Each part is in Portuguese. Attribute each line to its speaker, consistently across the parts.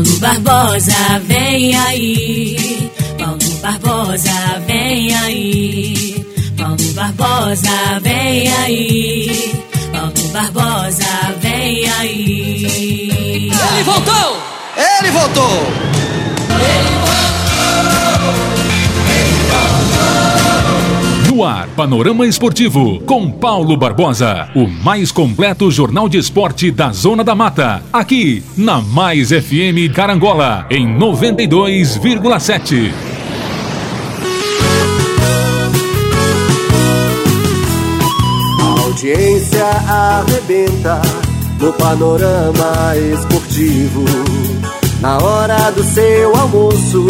Speaker 1: Paulo Barbosa, vem aí. Paulo Barbosa, vem aí. Paulo Barbosa, vem aí. Paulo Barbosa, vem aí.
Speaker 2: Ele voltou!
Speaker 3: Ele voltou! Ele voltou!
Speaker 4: Ar, Panorama Esportivo, com Paulo Barbosa. O mais completo jornal de esporte da Zona da Mata. Aqui, na Mais FM Carangola, em 92,7.
Speaker 5: A audiência arrebenta no panorama esportivo. Na hora do seu almoço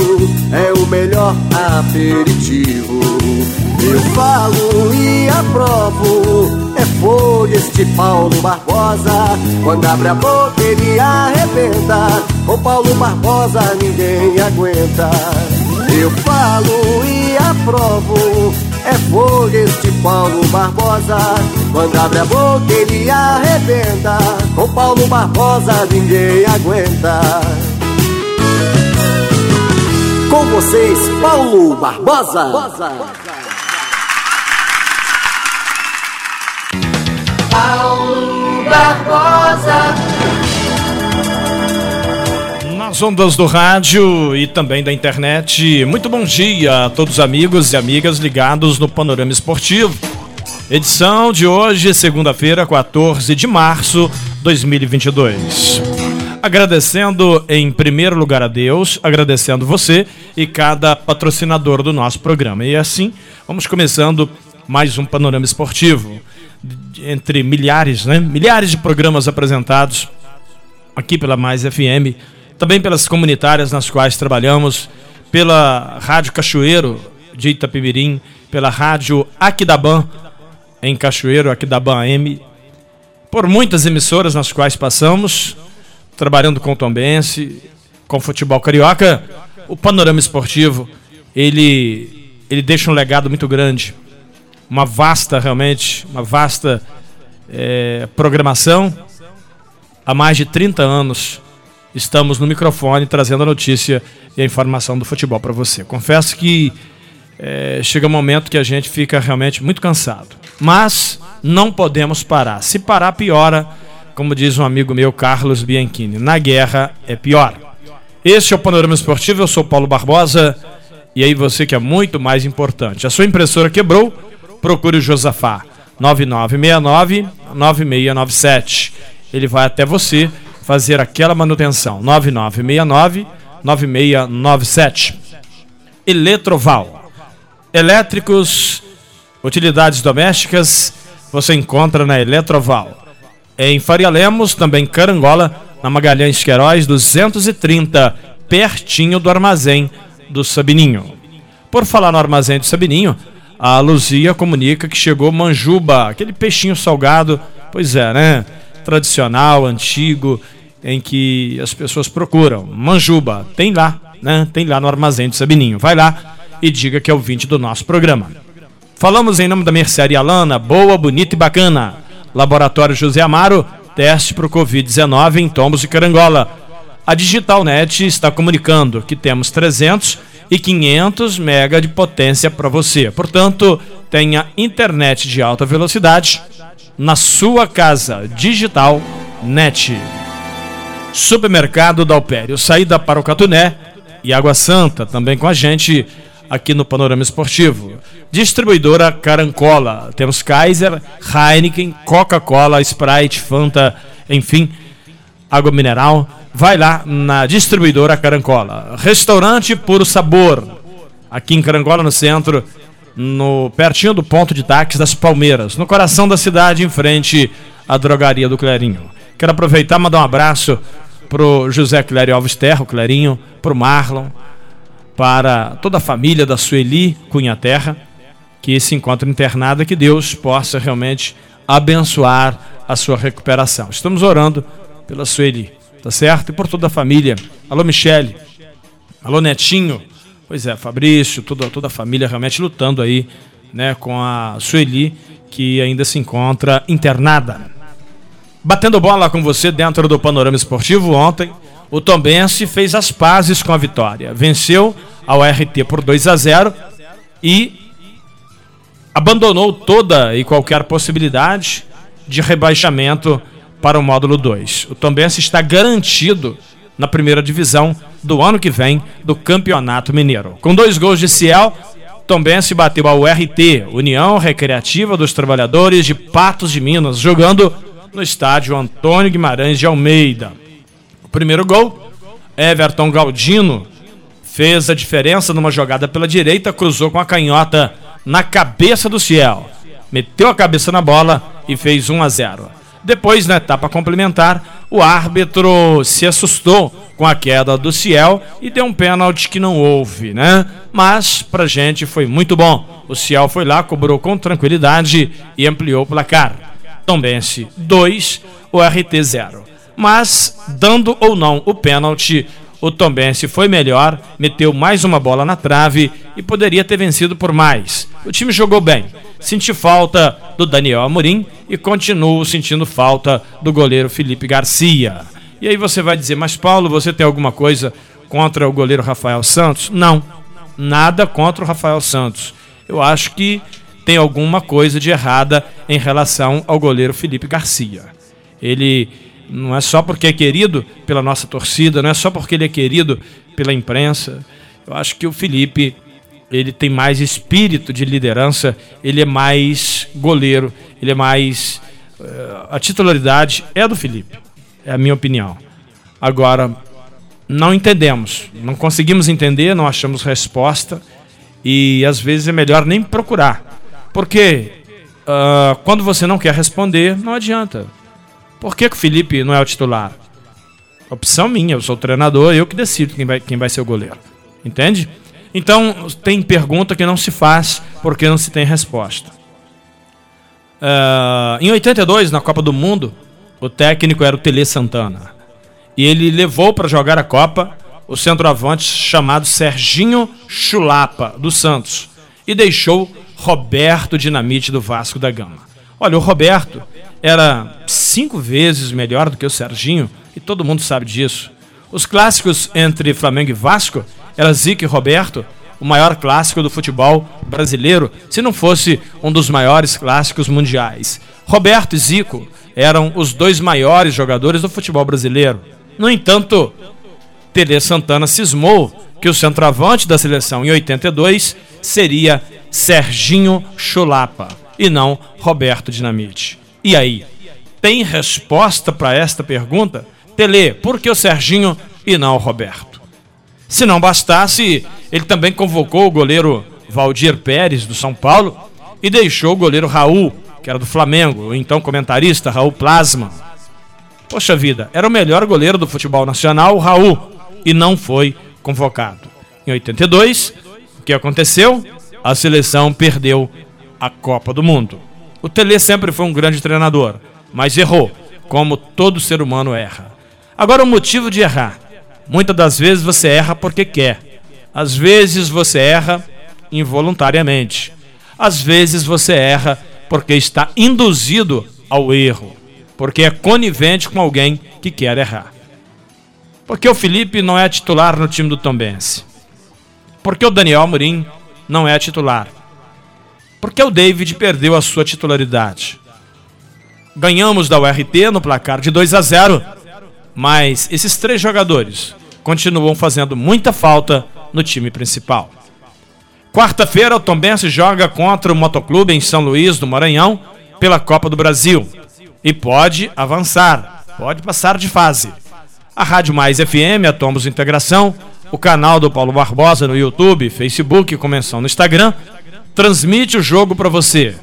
Speaker 5: é o melhor aperitivo. Eu falo e aprovo, é fogo este Paulo Barbosa. Quando abre a boca ele arrebenta, com Paulo Barbosa ninguém aguenta. Eu falo e aprovo, é fogo este Paulo Barbosa. Quando abre a boca ele arrebenta, com Paulo Barbosa ninguém aguenta. Com vocês, Paulo Barbosa.
Speaker 6: Nas ondas do rádio e também da internet, muito bom dia a todos os amigos e amigas ligados no Panorama Esportivo. Edição de hoje, segunda-feira, 14 de março de 2022. Agradecendo em primeiro lugar a Deus, agradecendo você e cada patrocinador do nosso programa. E assim, vamos começando mais um panorama esportivo entre milhares, né? Milhares de programas apresentados aqui pela Mais FM, também pelas comunitárias nas quais trabalhamos, pela Rádio Cachoeiro de Itapemirim, pela Rádio Aquidaban em Cachoeiro, Aquidaban AM, por muitas emissoras nas quais passamos, trabalhando com o Tombense, com futebol carioca, o panorama esportivo, ele, ele deixa um legado muito grande. Uma vasta, realmente, uma vasta é, programação. Há mais de 30 anos estamos no microfone trazendo a notícia e a informação do futebol para você. Confesso que é, chega um momento que a gente fica realmente muito cansado. Mas não podemos parar. Se parar, piora como diz um amigo meu, Carlos Bianchini, na guerra é pior. Este é o Panorama Esportivo, eu sou Paulo Barbosa. E aí você que é muito mais importante. A sua impressora quebrou? Procure o Josafá. 9969-9697. Ele vai até você fazer aquela manutenção. 9969-9697. Eletroval. Elétricos, utilidades domésticas, você encontra na Eletroval em Faria Lemos, também Carangola, na Magalhães Queiroz 230, pertinho do armazém do Sabininho. Por falar no armazém do Sabininho, a Luzia comunica que chegou manjuba, aquele peixinho salgado, pois é, né? Tradicional, antigo, em que as pessoas procuram. Manjuba, tem lá, né? Tem lá no armazém do Sabininho. Vai lá e diga que é ouvinte do nosso programa. Falamos em nome da Mercearia Alana, boa, bonita e bacana Laboratório José Amaro, teste para o Covid-19 em Tombos e Carangola. A Digitalnet está comunicando que temos 300 e 500 mega de potência para você. Portanto, tenha internet de alta velocidade na sua casa. Digital Net. Supermercado Dalpério, saída para o Catuné e Água Santa, também com a gente aqui no Panorama Esportivo. Distribuidora Carancola. Temos Kaiser, Heineken, Coca-Cola, Sprite, Fanta, enfim, água mineral. Vai lá na distribuidora Carancola. Restaurante Puro Sabor. Aqui em Carangola, no centro, no pertinho do ponto de táxi das Palmeiras, no coração da cidade, em frente à drogaria do Clerinho. Quero aproveitar e mandar um abraço pro José Clério Alves Terra, o Clerinho, pro Marlon, para toda a família da Sueli Cunha Terra, que se encontra internada, que Deus possa realmente abençoar a sua recuperação. Estamos orando pela Sueli, tá certo? E por toda a família. Alô, Michele. Alô, Netinho. Pois é, Fabrício, toda, toda a família realmente lutando aí, né, com a Sueli, que ainda se encontra internada. Batendo bola com você dentro do panorama esportivo ontem, o Tombense fez as pazes com a vitória. Venceu ao RT por 2 a 0 e abandonou toda e qualquer possibilidade de rebaixamento para o módulo 2. O Tombense está garantido na primeira divisão do ano que vem do Campeonato Mineiro. Com dois gols de Ciel, Tombense bateu ao RT, União Recreativa dos Trabalhadores de Patos de Minas, jogando no estádio Antônio Guimarães de Almeida. O primeiro gol, Everton Galdino fez a diferença numa jogada pela direita, cruzou com a canhota na cabeça do Ciel. Meteu a cabeça na bola e fez 1 a 0. Depois, na etapa complementar, o árbitro se assustou com a queda do Ciel e deu um pênalti que não houve, né? Mas pra gente foi muito bom. O Ciel foi lá, cobrou com tranquilidade e ampliou o placar. Tombense 2, o RT 0. Mas, dando ou não o pênalti, o Tombense foi melhor, meteu mais uma bola na trave e poderia ter vencido por mais. O time jogou bem. Senti falta do Daniel Amorim e continuo sentindo falta do goleiro Felipe Garcia. E aí você vai dizer, mas Paulo, você tem alguma coisa contra o goleiro Rafael Santos? Não, nada contra o Rafael Santos. Eu acho que tem alguma coisa de errada em relação ao goleiro Felipe Garcia. Ele não é só porque é querido pela nossa torcida, não é só porque ele é querido pela imprensa. Eu acho que o Felipe ele tem mais espírito de liderança, ele é mais goleiro, ele é mais. Uh, a titularidade é do Felipe, é a minha opinião. Agora, não entendemos, não conseguimos entender, não achamos resposta e às vezes é melhor nem procurar. Porque uh, quando você não quer responder, não adianta. Por que, que o Felipe não é o titular? Opção minha, eu sou o treinador, eu que decido quem vai, quem vai ser o goleiro. Entende? Então, tem pergunta que não se faz porque não se tem resposta. Uh, em 82, na Copa do Mundo, o técnico era o Tele Santana. E ele levou para jogar a Copa o centroavante chamado Serginho Chulapa, do Santos. E deixou Roberto Dinamite do Vasco da Gama. Olha, o Roberto era cinco vezes melhor do que o Serginho, e todo mundo sabe disso. Os clássicos entre Flamengo e Vasco era Zico e Roberto, o maior clássico do futebol brasileiro, se não fosse um dos maiores clássicos mundiais. Roberto e Zico eram os dois maiores jogadores do futebol brasileiro. No entanto, Tele Santana cismou que o centroavante da seleção em 82 seria Serginho Chulapa e não Roberto Dinamite. E aí, tem resposta para esta pergunta? Tele, por que o Serginho e não o Roberto? Se não bastasse, ele também convocou o goleiro Valdir Pérez, do São Paulo, e deixou o goleiro Raul, que era do Flamengo, o então comentarista Raul Plasma. Poxa vida, era o melhor goleiro do futebol nacional, Raul, e não foi convocado. Em 82, o que aconteceu? A seleção perdeu a Copa do Mundo. O Tele sempre foi um grande treinador, mas errou, como todo ser humano erra. Agora, o motivo de errar. Muitas das vezes você erra porque quer. Às vezes você erra involuntariamente. Às vezes você erra porque está induzido ao erro, porque é conivente com alguém que quer errar. Porque o Felipe não é titular no time do Tombense? Porque o Daniel Amorim não é titular? Porque o David perdeu a sua titularidade. Ganhamos da URT no placar de 2 a 0, mas esses três jogadores continuam fazendo muita falta no time principal. Quarta-feira, o Tombense joga contra o Motoclube em São Luís, do Maranhão, pela Copa do Brasil. E pode avançar, pode passar de fase. A Rádio Mais FM, a Tomos Integração, o canal do Paulo Barbosa no YouTube, Facebook, Convenção no Instagram transmite o jogo para você.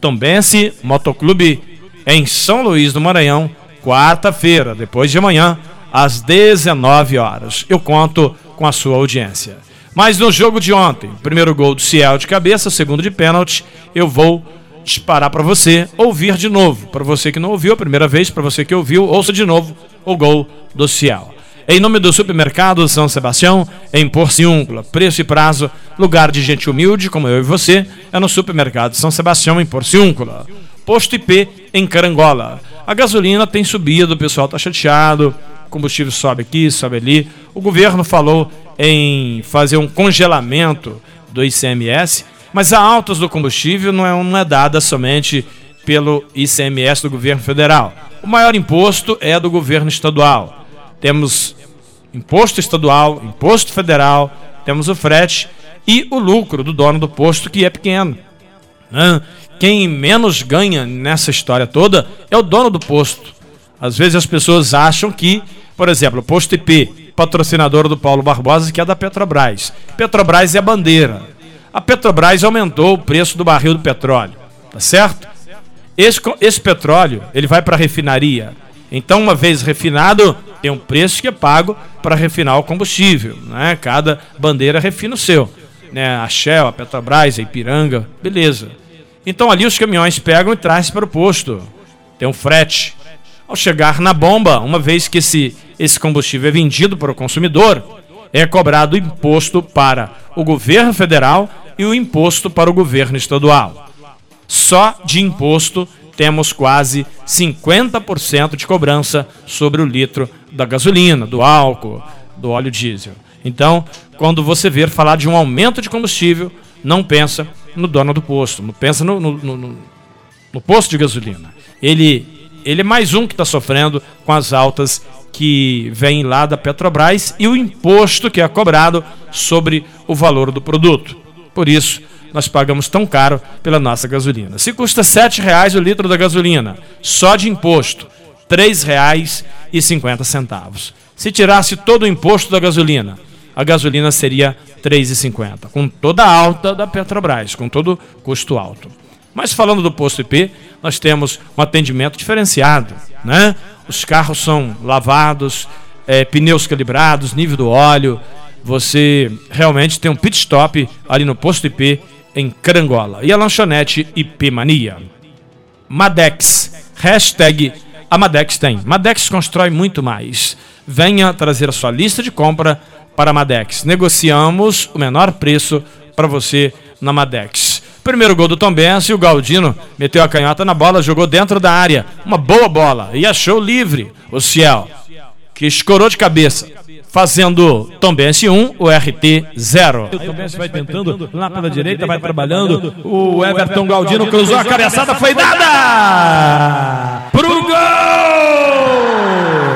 Speaker 6: Tombense Motoclube em São Luís do Maranhão, quarta-feira, depois de amanhã, às 19 horas. Eu conto com a sua audiência. Mas no jogo de ontem, primeiro gol do Ciel de cabeça, segundo de pênalti, eu vou disparar para você ouvir de novo. Para você que não ouviu a primeira vez, para você que ouviu, ouça de novo o gol do Ciel. Em nome do supermercado São Sebastião, em Porciúncula, preço e prazo, lugar de gente humilde como eu e você, é no supermercado São Sebastião, em Porciúncula. Posto IP em Carangola. A gasolina tem subido, o pessoal está chateado, combustível sobe aqui, sobe ali. O governo falou em fazer um congelamento do ICMS, mas a altas do combustível não é, não é dada somente pelo ICMS do governo federal. O maior imposto é do governo estadual. Temos imposto estadual, imposto federal, temos o frete e o lucro do dono do posto, que é pequeno. Quem menos ganha nessa história toda é o dono do posto. Às vezes as pessoas acham que, por exemplo, o posto IP, patrocinador do Paulo Barbosa, que é da Petrobras. Petrobras é a bandeira. A Petrobras aumentou o preço do barril do petróleo, tá certo? Esse, esse petróleo, ele vai para a refinaria. Então, uma vez refinado, tem um preço que é pago para refinar o combustível. Né? Cada bandeira refina o seu. Né? A Shell, a Petrobras, a Ipiranga, beleza. Então ali os caminhões pegam e trazem para o posto. Tem um frete. Ao chegar na bomba, uma vez que esse, esse combustível é vendido para o consumidor, é cobrado imposto para o governo federal e o imposto para o governo estadual. Só de imposto temos quase 50% de cobrança sobre o litro da gasolina, do álcool, do óleo diesel. Então, quando você ver falar de um aumento de combustível, não pensa no dono do posto, pensa no, no, no, no posto de gasolina. Ele, ele é mais um que está sofrendo com as altas que vêm lá da Petrobras e o imposto que é cobrado sobre o valor do produto. Por isso, nós pagamos tão caro pela nossa gasolina. Se custa R$ reais o litro da gasolina, só de imposto, R$ 3,50. Se tirasse todo o imposto da gasolina, a gasolina seria R$ 3,50, com toda a alta da Petrobras, com todo custo alto. Mas falando do posto IP, nós temos um atendimento diferenciado, né? Os carros são lavados, é, pneus calibrados, nível do óleo. Você realmente tem um pit stop ali no posto IP em Carangola. E a lanchonete IP Mania. Madex. Hashtag a Madex tem. Madex constrói muito mais. Venha trazer a sua lista de compra para a Madex. Negociamos o menor preço para você na Madex. Primeiro gol do Tom Benz e o Galdino meteu a canhota na bola, jogou dentro da área. Uma boa bola e achou livre o Ciel, que escorou de cabeça fazendo Tombense 1, o RT 0.
Speaker 2: O Tombense vai tentando lá pela direita, vai trabalhando. O Everton Galdino cruzou a cabeçada, foi dada pro gol!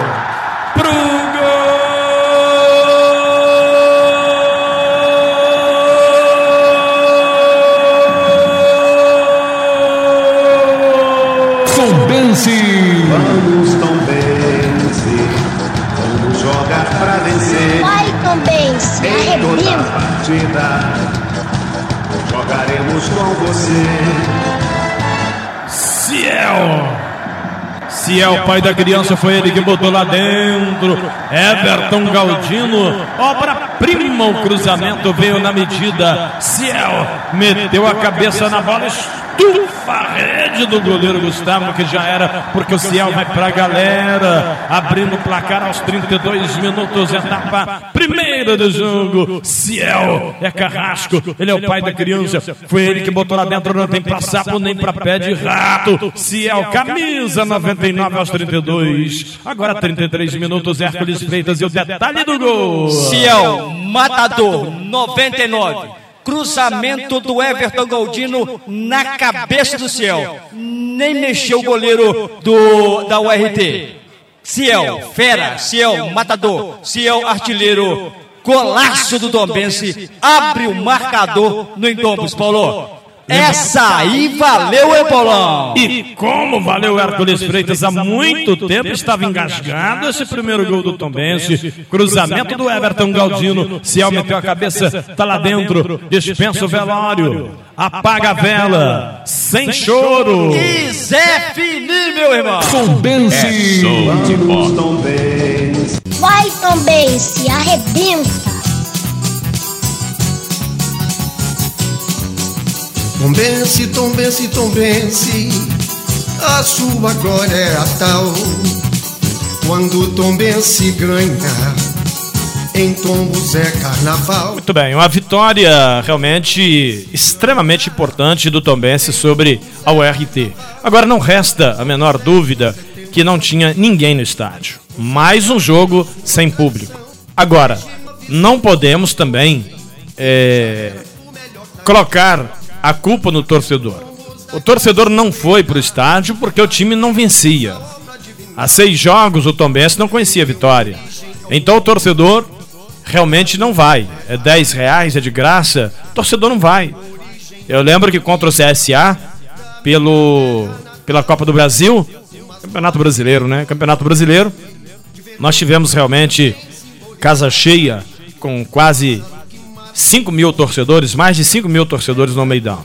Speaker 4: Tombense,
Speaker 7: Em toda partida, jogaremos com você.
Speaker 2: Ciel! Ciel, pai da criança, foi ele que botou lá dentro. Everton Galdino, obra-prima. O cruzamento veio na medida. Ciel meteu a cabeça na bola, estufa a rede do goleiro Gustavo, que já era, porque o Ciel vai pra galera. Abrindo o placar aos 32 minutos, etapa primeira do jogo. Ciel é carrasco, ele é o pai da criança. Foi ele que botou lá dentro, não tem pra sapo nem pra pé de rato. Ciel, camisa 99 aos 32. Agora 33 minutos, Hércules Freitas e o detalhe do gol.
Speaker 3: Ciel, matador, 99. Cruzamento do Everton Galdino na cabeça do Ciel. Nem mexeu o goleiro do, da URT. Ciel, fera, Ciel, matador, Ciel, artilheiro. Golaço do Tombense. Abre o marcador no Endombros, Paulo. Essa aí valeu, Paulão?
Speaker 2: E como valeu Hércules Freitas há muito tempo, estava engasgado esse primeiro gol do Tombense. Cruzamento do Everton Galdino. Ciel meteu a cabeça, tá lá dentro. Dispensa o velório. Apaga a vela. Sem choro.
Speaker 3: E Zé Fini, meu irmão.
Speaker 4: Tombense!
Speaker 7: Tombense.
Speaker 8: Vai, Tombense, arrebenta.
Speaker 9: Tombense, tombense, tombense, a sua glória é a tal. Quando Tombense ganha, em Tombos é carnaval.
Speaker 6: Muito bem, uma vitória realmente extremamente importante do Tombense sobre a URT. Agora não resta a menor dúvida que não tinha ninguém no estádio. Mais um jogo sem público. Agora, não podemos também é, colocar a culpa no torcedor. O torcedor não foi para o estádio porque o time não vencia. Há seis jogos o Tombense não conhecia a vitória. Então o torcedor realmente não vai. É 10 reais, é de graça. O torcedor não vai. Eu lembro que contra o CSA, pelo, pela Copa do Brasil, Campeonato Brasileiro, né? Campeonato Brasileiro, nós tivemos realmente casa cheia, com quase 5 mil torcedores, mais de 5 mil torcedores no Meidão.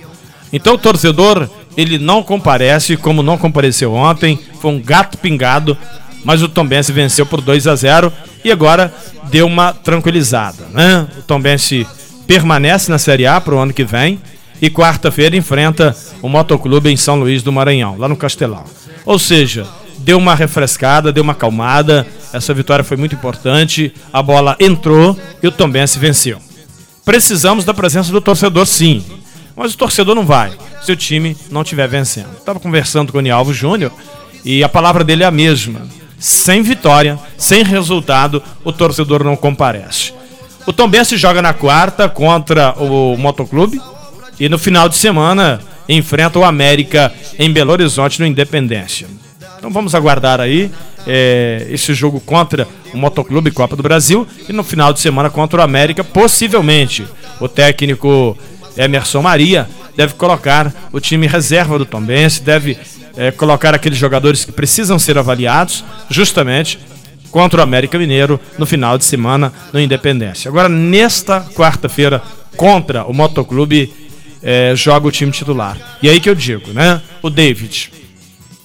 Speaker 6: Então o torcedor, ele não comparece, como não compareceu ontem, foi um gato pingado, mas o Tombense venceu por 2 a 0 e agora deu uma tranquilizada, né? O Tombense permanece na Série A para o ano que vem e quarta-feira enfrenta o Motoclube em São Luís do Maranhão, lá no Castelão. Ou seja, deu uma refrescada, deu uma acalmada. Essa vitória foi muito importante. A bola entrou e o Tombense venceu. Precisamos da presença do torcedor, sim. Mas o torcedor não vai se o time não estiver vencendo. Estava conversando com o Nialvo Júnior e a palavra dele é a mesma. Sem vitória, sem resultado, o torcedor não comparece. O Tombense joga na quarta contra o Motoclube e no final de semana enfrenta o América em Belo Horizonte no Independência. Então vamos aguardar aí é, esse jogo contra o Motoclube Copa do Brasil e no final de semana contra o América, possivelmente. O técnico Emerson Maria deve colocar o time reserva do Tombense, deve é, colocar aqueles jogadores que precisam ser avaliados justamente contra o América Mineiro no final de semana no Independência. Agora, nesta quarta-feira, contra o Motoclube, é, joga o time titular. E aí que eu digo, né? O David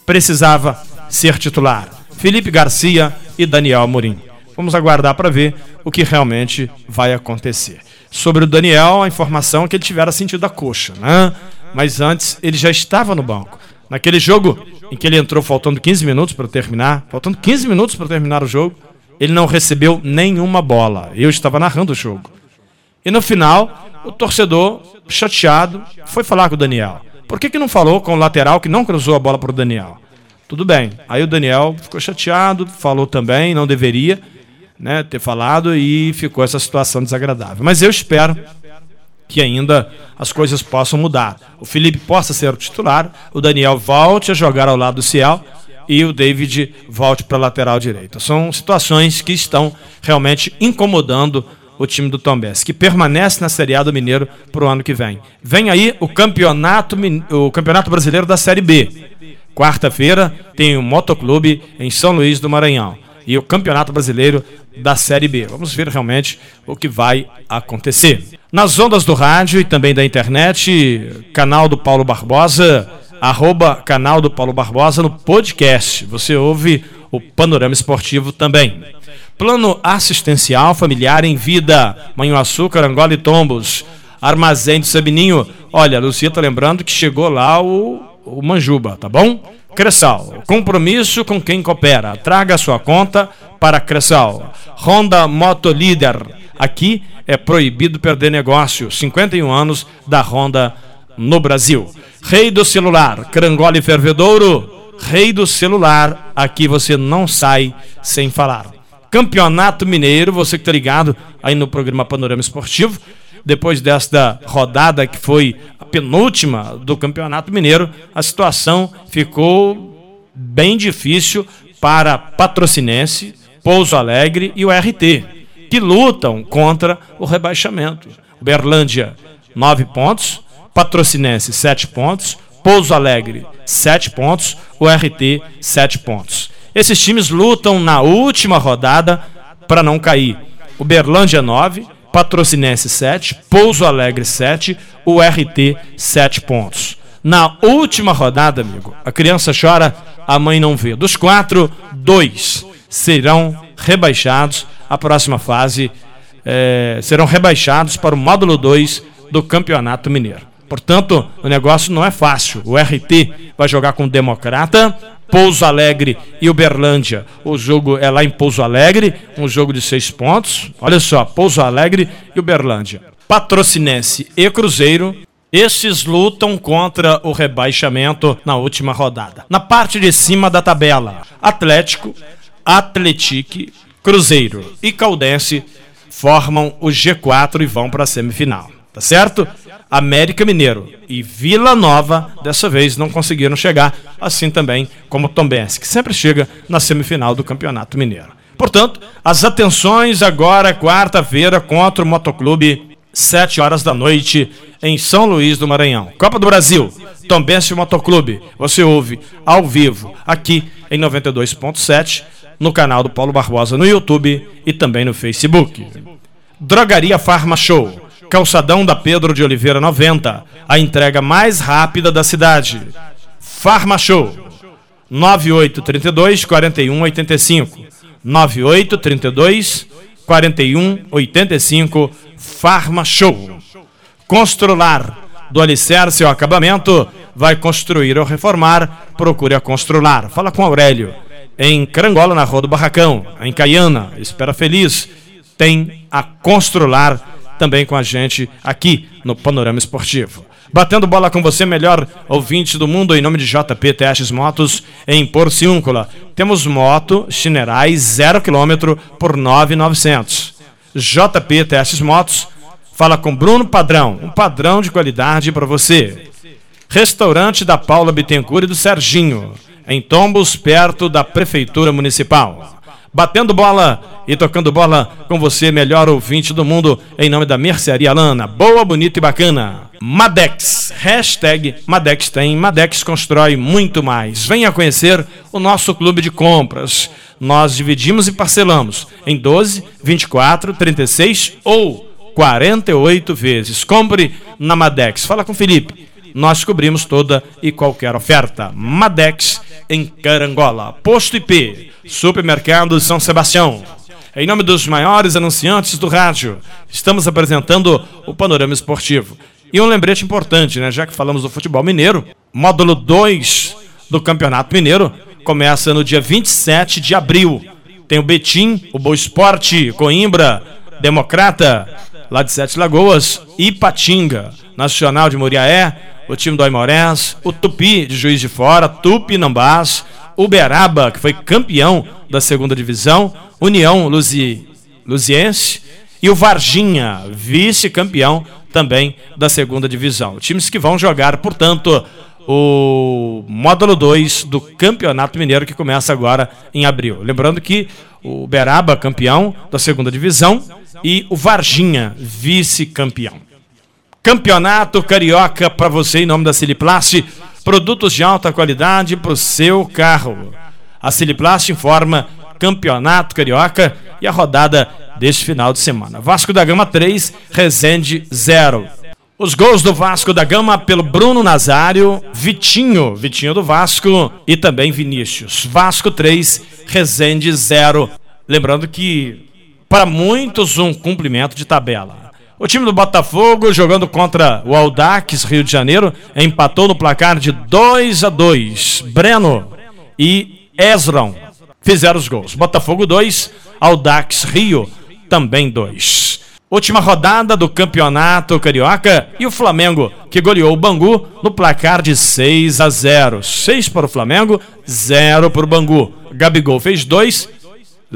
Speaker 6: precisava ser titular. Felipe Garcia e Daniel Amorim. Vamos aguardar para ver o que realmente vai acontecer. Sobre o Daniel, a informação é que ele tivera sentido a coxa, né? Mas antes ele já estava no banco. Naquele jogo em que ele entrou faltando 15 minutos para terminar, faltando 15 minutos para terminar o jogo, ele não recebeu nenhuma bola. Eu estava narrando o jogo. E no final, o torcedor, chateado, foi falar com o Daniel. Por que, que não falou com o lateral que não cruzou a bola para o Daniel? Tudo bem. Aí o Daniel ficou chateado, falou também, não deveria né, ter falado e ficou essa situação desagradável. Mas eu espero que ainda as coisas possam mudar. O Felipe possa ser o titular, o Daniel volte a jogar ao lado do Ciel e o David volte para a lateral direita. São situações que estão realmente incomodando o time do Tombense, que permanece na Série A do Mineiro para o ano que vem. Vem aí o campeonato, o campeonato Brasileiro da Série B. Quarta-feira tem o Motoclube em São Luís do Maranhão e o Campeonato Brasileiro da Série B. Vamos ver realmente o que vai acontecer. Nas ondas do rádio e também da internet, canal do Paulo Barbosa, arroba canal do Paulo Barbosa no podcast. Você ouve o Panorama Esportivo também. Plano assistencial familiar em vida. Manhuaçu, Carangola e Tombos. Armazém do Sabininho. Olha, a Lucia tá lembrando que chegou lá o, o Manjuba, tá bom? Cressal, compromisso com quem coopera. Traga sua conta para Cressal. Honda Moto Líder. Aqui é proibido perder negócio. 51 anos da Honda no Brasil. Rei do celular, Carangola e Fervedouro. Rei do celular, aqui você não sai sem falar. Campeonato Mineiro, você que está ligado aí no programa Panorama Esportivo, depois desta rodada que foi a penúltima do Campeonato Mineiro, a situação ficou bem difícil para Patrocinense, Pouso Alegre e o RT, que lutam contra o rebaixamento. Berlândia, 9 pontos, Patrocinense, 7 pontos, Pouso Alegre, 7 pontos, o RT, 7 pontos. Esses times lutam na última rodada para não cair. O Berlândia 9, Patrocinense 7, Pouso Alegre 7, o RT 7 pontos. Na última rodada, amigo, a criança chora, a mãe não vê. Dos quatro, dois serão rebaixados. A próxima fase é, serão rebaixados para o módulo 2 do Campeonato Mineiro. Portanto, o negócio não é fácil. O RT vai jogar com o Democrata, Pouso Alegre e Uberlândia. O jogo é lá em Pouso Alegre, um jogo de seis pontos. Olha só, Pouso Alegre e Uberlândia. Patrocinense e Cruzeiro Estes lutam contra o rebaixamento na última rodada. Na parte de cima da tabela, Atlético, Atletique, Cruzeiro e Caldense formam o G4 e vão para a semifinal. Tá certo? América Mineiro e Vila Nova dessa vez não conseguiram chegar, assim também como Tombense, que sempre chega na semifinal do Campeonato Mineiro. Portanto, as atenções agora quarta-feira contra o Motoclube, 7 horas da noite, em São Luís do Maranhão. Copa do Brasil, Tombense Motoclube. Você ouve ao vivo aqui em 92.7 no canal do Paulo Barbosa no YouTube e também no Facebook. Drogaria Farma Show. Calçadão da Pedro de Oliveira 90. A entrega mais rápida da cidade. Farma Show. 9832 4185. 9832 4185. Farma Show. Constrular. Do alicerce ao acabamento, vai construir ou reformar, procure a Constrular. Fala com Aurélio. Em Carangola, na Rua do Barracão. Em Caiana, Espera Feliz. Tem a Constrular também com a gente aqui no Panorama Esportivo. Batendo bola com você, melhor ouvinte do mundo, em nome de JP Testes Motos, em Porciúncula. Temos moto Chinerai 0 km por 9,900. JP Testes Motos, fala com Bruno Padrão, um padrão de qualidade para você. Restaurante da Paula Bittencourt e do Serginho, em Tombos, perto da Prefeitura Municipal batendo bola e tocando bola com você, melhor ouvinte do mundo, em nome da Mercearia Lana. Boa, bonita e bacana. Madex, hashtag Madex tem, Madex constrói muito mais. Venha conhecer o nosso clube de compras. Nós dividimos e parcelamos em 12, 24, 36 ou 48 vezes. Compre na Madex. Fala com Felipe. Nós cobrimos toda e qualquer oferta. Madex em Carangola. Posto IP Supermercado São Sebastião. Em nome dos maiores anunciantes do rádio, estamos apresentando o Panorama Esportivo. E um lembrete importante, né? Já que falamos do futebol mineiro, módulo 2 do Campeonato Mineiro começa no dia 27 de abril. Tem o Betim, o Boa Esporte, Coimbra, Democrata, lá de Sete Lagoas, Ipatinga, Nacional de Moriaé, o time do Aimorés, o Tupi de Juiz de Fora, Tupinambás, Uberaba, que foi campeão da segunda divisão, União Luzi, Luziense e o Varginha, vice-campeão também da segunda divisão. Times que vão jogar, portanto, o módulo 2 do Campeonato Mineiro que começa agora em abril. Lembrando que o Uberaba, campeão da segunda divisão, e o Varginha, vice-campeão. Campeonato Carioca para você em nome da Siliplast produtos de alta qualidade para o seu carro. A Siliplast informa Campeonato Carioca e a rodada deste final de semana. Vasco da Gama 3, Resende 0. Os gols do Vasco da Gama pelo Bruno Nazário, Vitinho, Vitinho do Vasco e também Vinícius. Vasco 3, Resende 0. Lembrando que para muitos um cumprimento de tabela. O time do Botafogo, jogando contra o Aldax Rio de Janeiro, empatou no placar de 2 a 2. Breno e Ezron fizeram os gols. Botafogo 2, Aldax Rio também 2. Última rodada do Campeonato Carioca e o Flamengo, que goleou o Bangu no placar de 6 a 0. 6 para o Flamengo, 0 para o Bangu. Gabigol fez 2,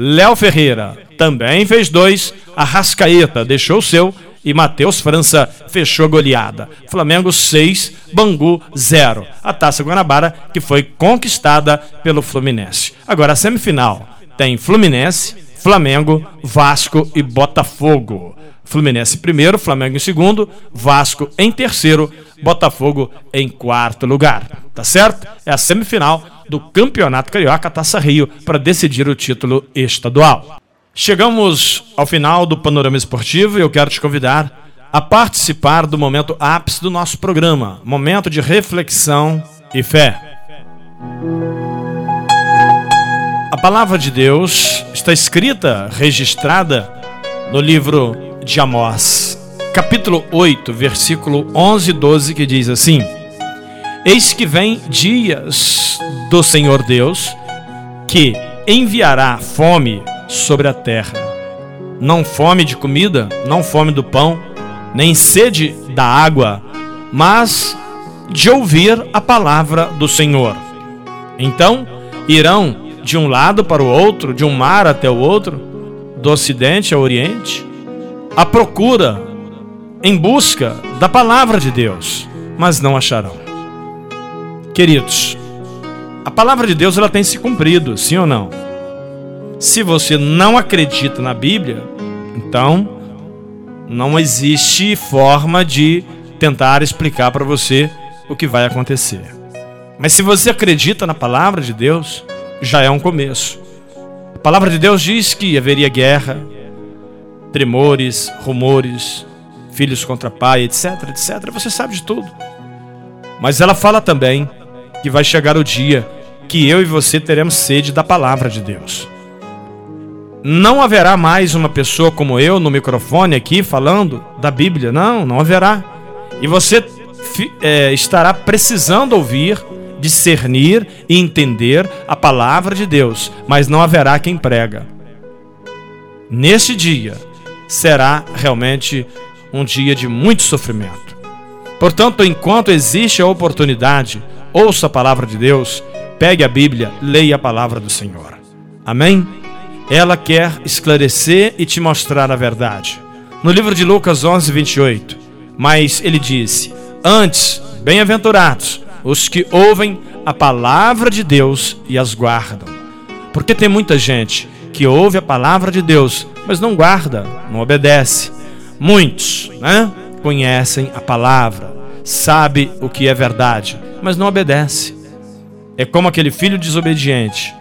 Speaker 6: Léo Ferreira também fez 2, Arrascaeta deixou o seu e Matheus França fechou a goleada. Flamengo 6, Bangu 0. A Taça Guanabara que foi conquistada pelo Fluminense. Agora a semifinal tem Fluminense, Flamengo, Vasco e Botafogo. Fluminense primeiro, Flamengo em segundo, Vasco em terceiro, Botafogo em quarto lugar. Tá certo? É a semifinal do Campeonato Carioca Taça Rio para decidir o título estadual. Chegamos ao final do Panorama Esportivo e eu quero te convidar a participar do momento ápice do nosso programa, momento de reflexão e fé. A palavra de Deus está escrita, registrada no livro de Amós, capítulo 8, versículo 11 e 12, que diz assim: Eis que vem dias do Senhor Deus, que enviará fome sobre a terra. Não fome de comida, não fome do pão, nem sede da água, mas de ouvir a palavra do Senhor. Então, irão de um lado para o outro, de um mar até o outro, do ocidente ao oriente, à procura, em busca da palavra de Deus, mas não acharão. Queridos, a palavra de Deus ela tem se cumprido, sim ou não? Se você não acredita na Bíblia, então não existe forma de tentar explicar para você o que vai acontecer. Mas se você acredita na palavra de Deus, já é um começo. A palavra de Deus diz que haveria guerra, tremores, rumores, filhos contra pai, etc, etc. Você sabe de tudo. Mas ela fala também que vai chegar o dia que eu e você teremos sede da palavra de Deus. Não haverá mais uma pessoa como eu no microfone aqui falando da Bíblia. Não, não haverá. E você é, estará precisando ouvir, discernir e entender a palavra de Deus, mas não haverá quem prega. Neste dia será realmente um dia de muito sofrimento. Portanto, enquanto existe a oportunidade, ouça a palavra de Deus, pegue a Bíblia, leia a palavra do Senhor. Amém? Ela quer esclarecer e te mostrar a verdade. No livro de Lucas 11, 28, mas ele disse: Antes, bem-aventurados os que ouvem a palavra de Deus e as guardam. Porque tem muita gente que ouve a palavra de Deus, mas não guarda, não obedece. Muitos, né? Conhecem a palavra, sabe o que é verdade, mas não obedece. É como aquele filho desobediente.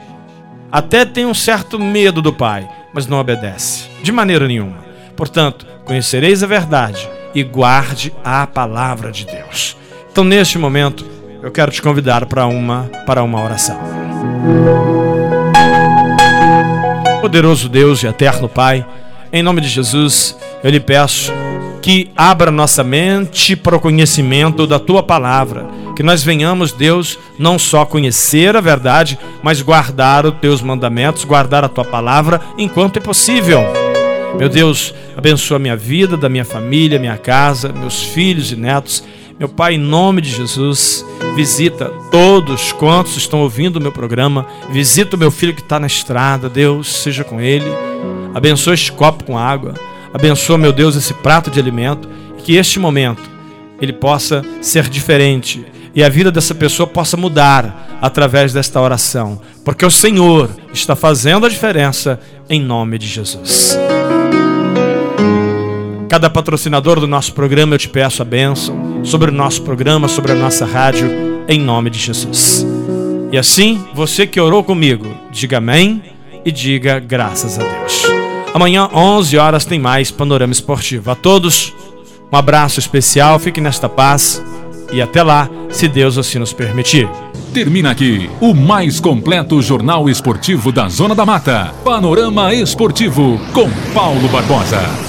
Speaker 6: Até tem um certo medo do pai, mas não obedece, de maneira nenhuma. Portanto, conhecereis a verdade e guarde a palavra de Deus. Então, neste momento, eu quero te convidar para uma para uma oração. Poderoso Deus e eterno Pai, em nome de Jesus, eu lhe peço que abra nossa mente para o conhecimento da tua palavra, que nós venhamos, Deus, não só conhecer a verdade, mas guardar os teus mandamentos, guardar a tua palavra enquanto é possível. Meu Deus, abençoa a minha vida, da minha família, minha casa, meus filhos e netos. Meu Pai, em nome de Jesus, visita todos quantos estão ouvindo o meu programa. Visita o meu filho que está na estrada. Deus, seja com ele. Abençoa este copo com água. Abençoa, meu Deus, esse prato de alimento. Que este momento ele possa ser diferente e a vida dessa pessoa possa mudar através desta oração, porque o Senhor está fazendo a diferença em nome de Jesus. Cada patrocinador do nosso programa, eu te peço a bênção sobre o nosso programa, sobre a nossa rádio, em nome de Jesus. E assim, você que orou comigo, diga amém e diga graças a Deus. Amanhã, 11 horas, tem mais Panorama Esportivo. A todos, um abraço especial, fique nesta paz e até lá, se Deus assim nos permitir.
Speaker 4: Termina aqui o mais completo jornal esportivo da Zona da Mata. Panorama Esportivo com Paulo Barbosa.